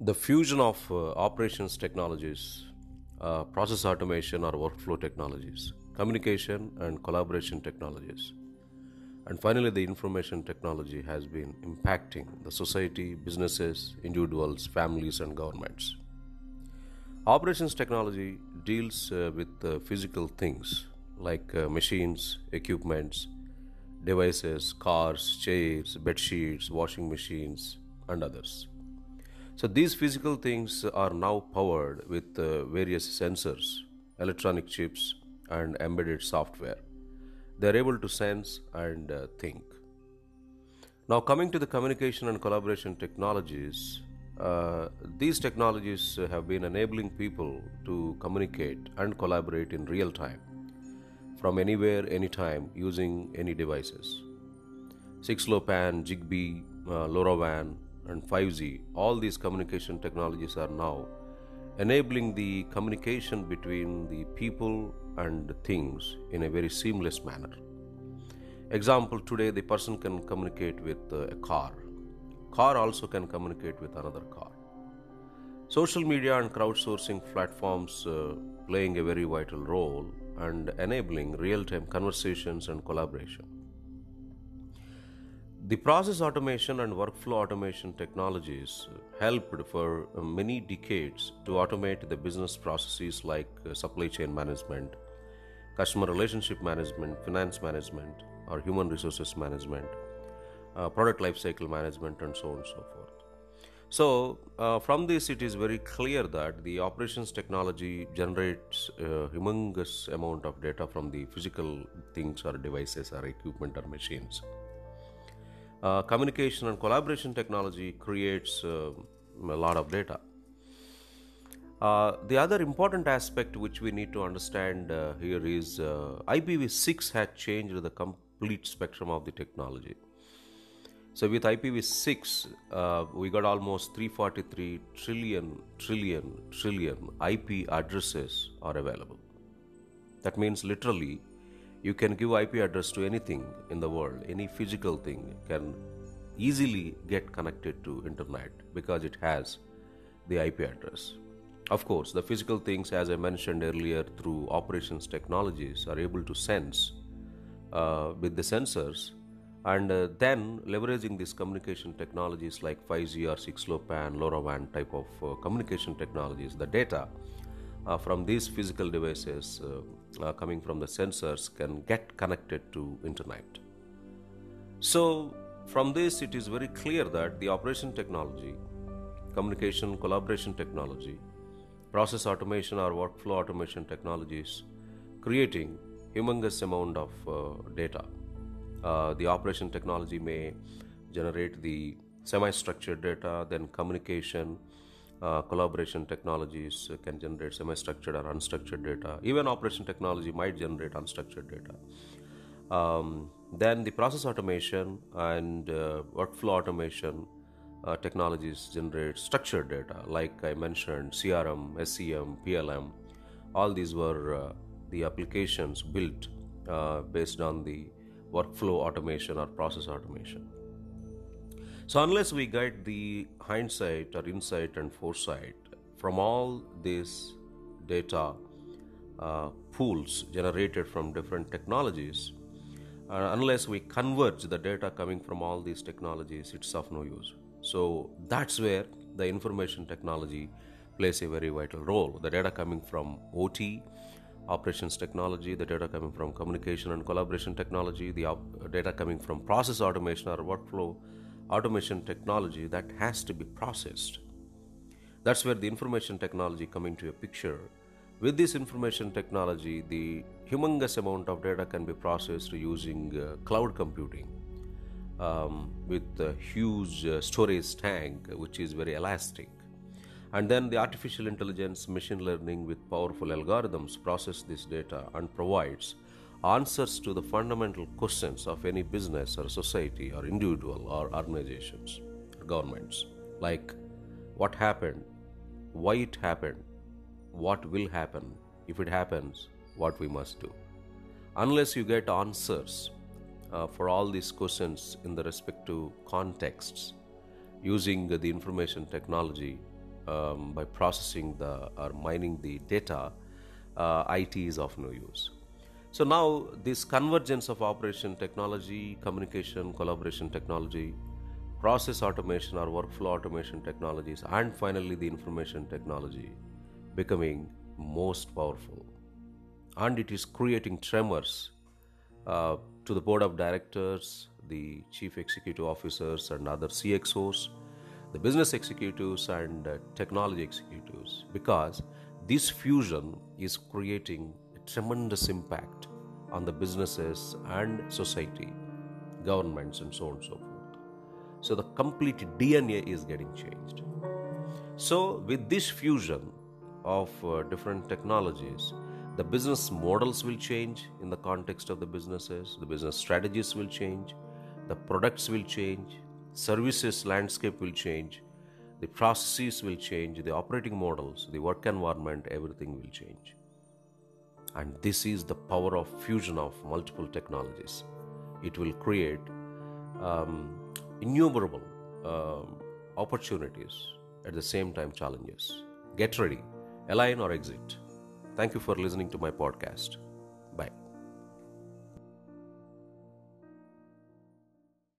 The fusion of uh, operations technologies, uh, process automation or workflow technologies, communication and collaboration technologies, and finally the information technology has been impacting the society, businesses, individuals, families, and governments. Operations technology deals uh, with uh, physical things like uh, machines, equipments, devices, cars, chairs, bed sheets, washing machines, and others. So these physical things are now powered with uh, various sensors, electronic chips, and embedded software. They are able to sense and uh, think. Now, coming to the communication and collaboration technologies, uh, these technologies have been enabling people to communicate and collaborate in real time from anywhere, anytime, using any devices. 6LoWPAN, Zigbee, uh, LoRaWAN, and 5G, all these communication technologies are now enabling the communication between the people and things in a very seamless manner. Example today, the person can communicate with uh, a car, car also can communicate with another car. Social media and crowdsourcing platforms uh, playing a very vital role and enabling real time conversations and collaboration. The process automation and workflow automation technologies helped for many decades to automate the business processes like uh, supply chain management, customer relationship management, finance management, or human resources management, uh, product lifecycle management, and so on and so forth. So, uh, from this, it is very clear that the operations technology generates a humongous amount of data from the physical things or devices or equipment or machines. Uh, communication and collaboration technology creates uh, a lot of data. Uh, the other important aspect which we need to understand uh, here is uh, IPv6 had changed the complete spectrum of the technology. So with IPv6, uh, we got almost 343 trillion, trillion, trillion IP addresses are available. That means literally, you can give IP address to anything in the world, any physical thing can easily get connected to internet because it has the IP address. Of course, the physical things, as I mentioned earlier, through operations technologies, are able to sense uh, with the sensors and uh, then leveraging these communication technologies like 5G or 6LoWPAN, LoRaWAN type of uh, communication technologies, the data from these physical devices uh, uh, coming from the sensors can get connected to internet. So from this, it is very clear that the operation technology, communication collaboration technology, process automation or workflow automation technologies, creating humongous amount of uh, data uh, the operation technology may generate the semi-structured data, then communication, uh, collaboration technologies can generate semi-structured or unstructured data. Even operation technology might generate unstructured data. Um, then the process automation and uh, workflow automation uh, technologies generate structured data, like I mentioned, CRM, SCM, PLM. All these were uh, the applications built uh, based on the workflow automation or process automation. So, unless we get the hindsight or insight and foresight from all these data uh, pools generated from different technologies, uh, unless we converge the data coming from all these technologies, it's of no use. So, that's where the information technology plays a very vital role. The data coming from OT, operations technology, the data coming from communication and collaboration technology, the op- data coming from process automation or workflow automation technology that has to be processed. That's where the information technology come into a picture. With this information technology, the humongous amount of data can be processed using uh, cloud computing um, with a huge uh, storage tank, which is very elastic and then the artificial intelligence machine learning with powerful algorithms process this data and provides answers to the fundamental questions of any business or society or individual or organizations or governments. Like what happened? Why it happened? What will happen? If it happens what we must do. Unless you get answers uh, for all these questions in the respective contexts using the information technology um, by processing the or mining the data, uh, IT is of no use. So now this convergence of operation technology, communication, collaboration technology, process automation or workflow automation technologies, and finally the information technology becoming most powerful. And it is creating tremors uh, to the board of directors, the chief executive officers, and other CXOs, the business executives, and uh, technology executives because this fusion is creating tremendous impact on the businesses and society, governments, and so on and so forth. So the complete DNA is getting changed. So, with this fusion of uh, different technologies, the business models will change in the context of the businesses, the business strategies will change, the products will change, services landscape will change, the processes will change, the operating models, the work environment, everything will change. And this is the power of fusion of multiple technologies. It will create um, innumerable um, opportunities at the same time challenges. Get ready, align or exit. Thank you for listening to my podcast.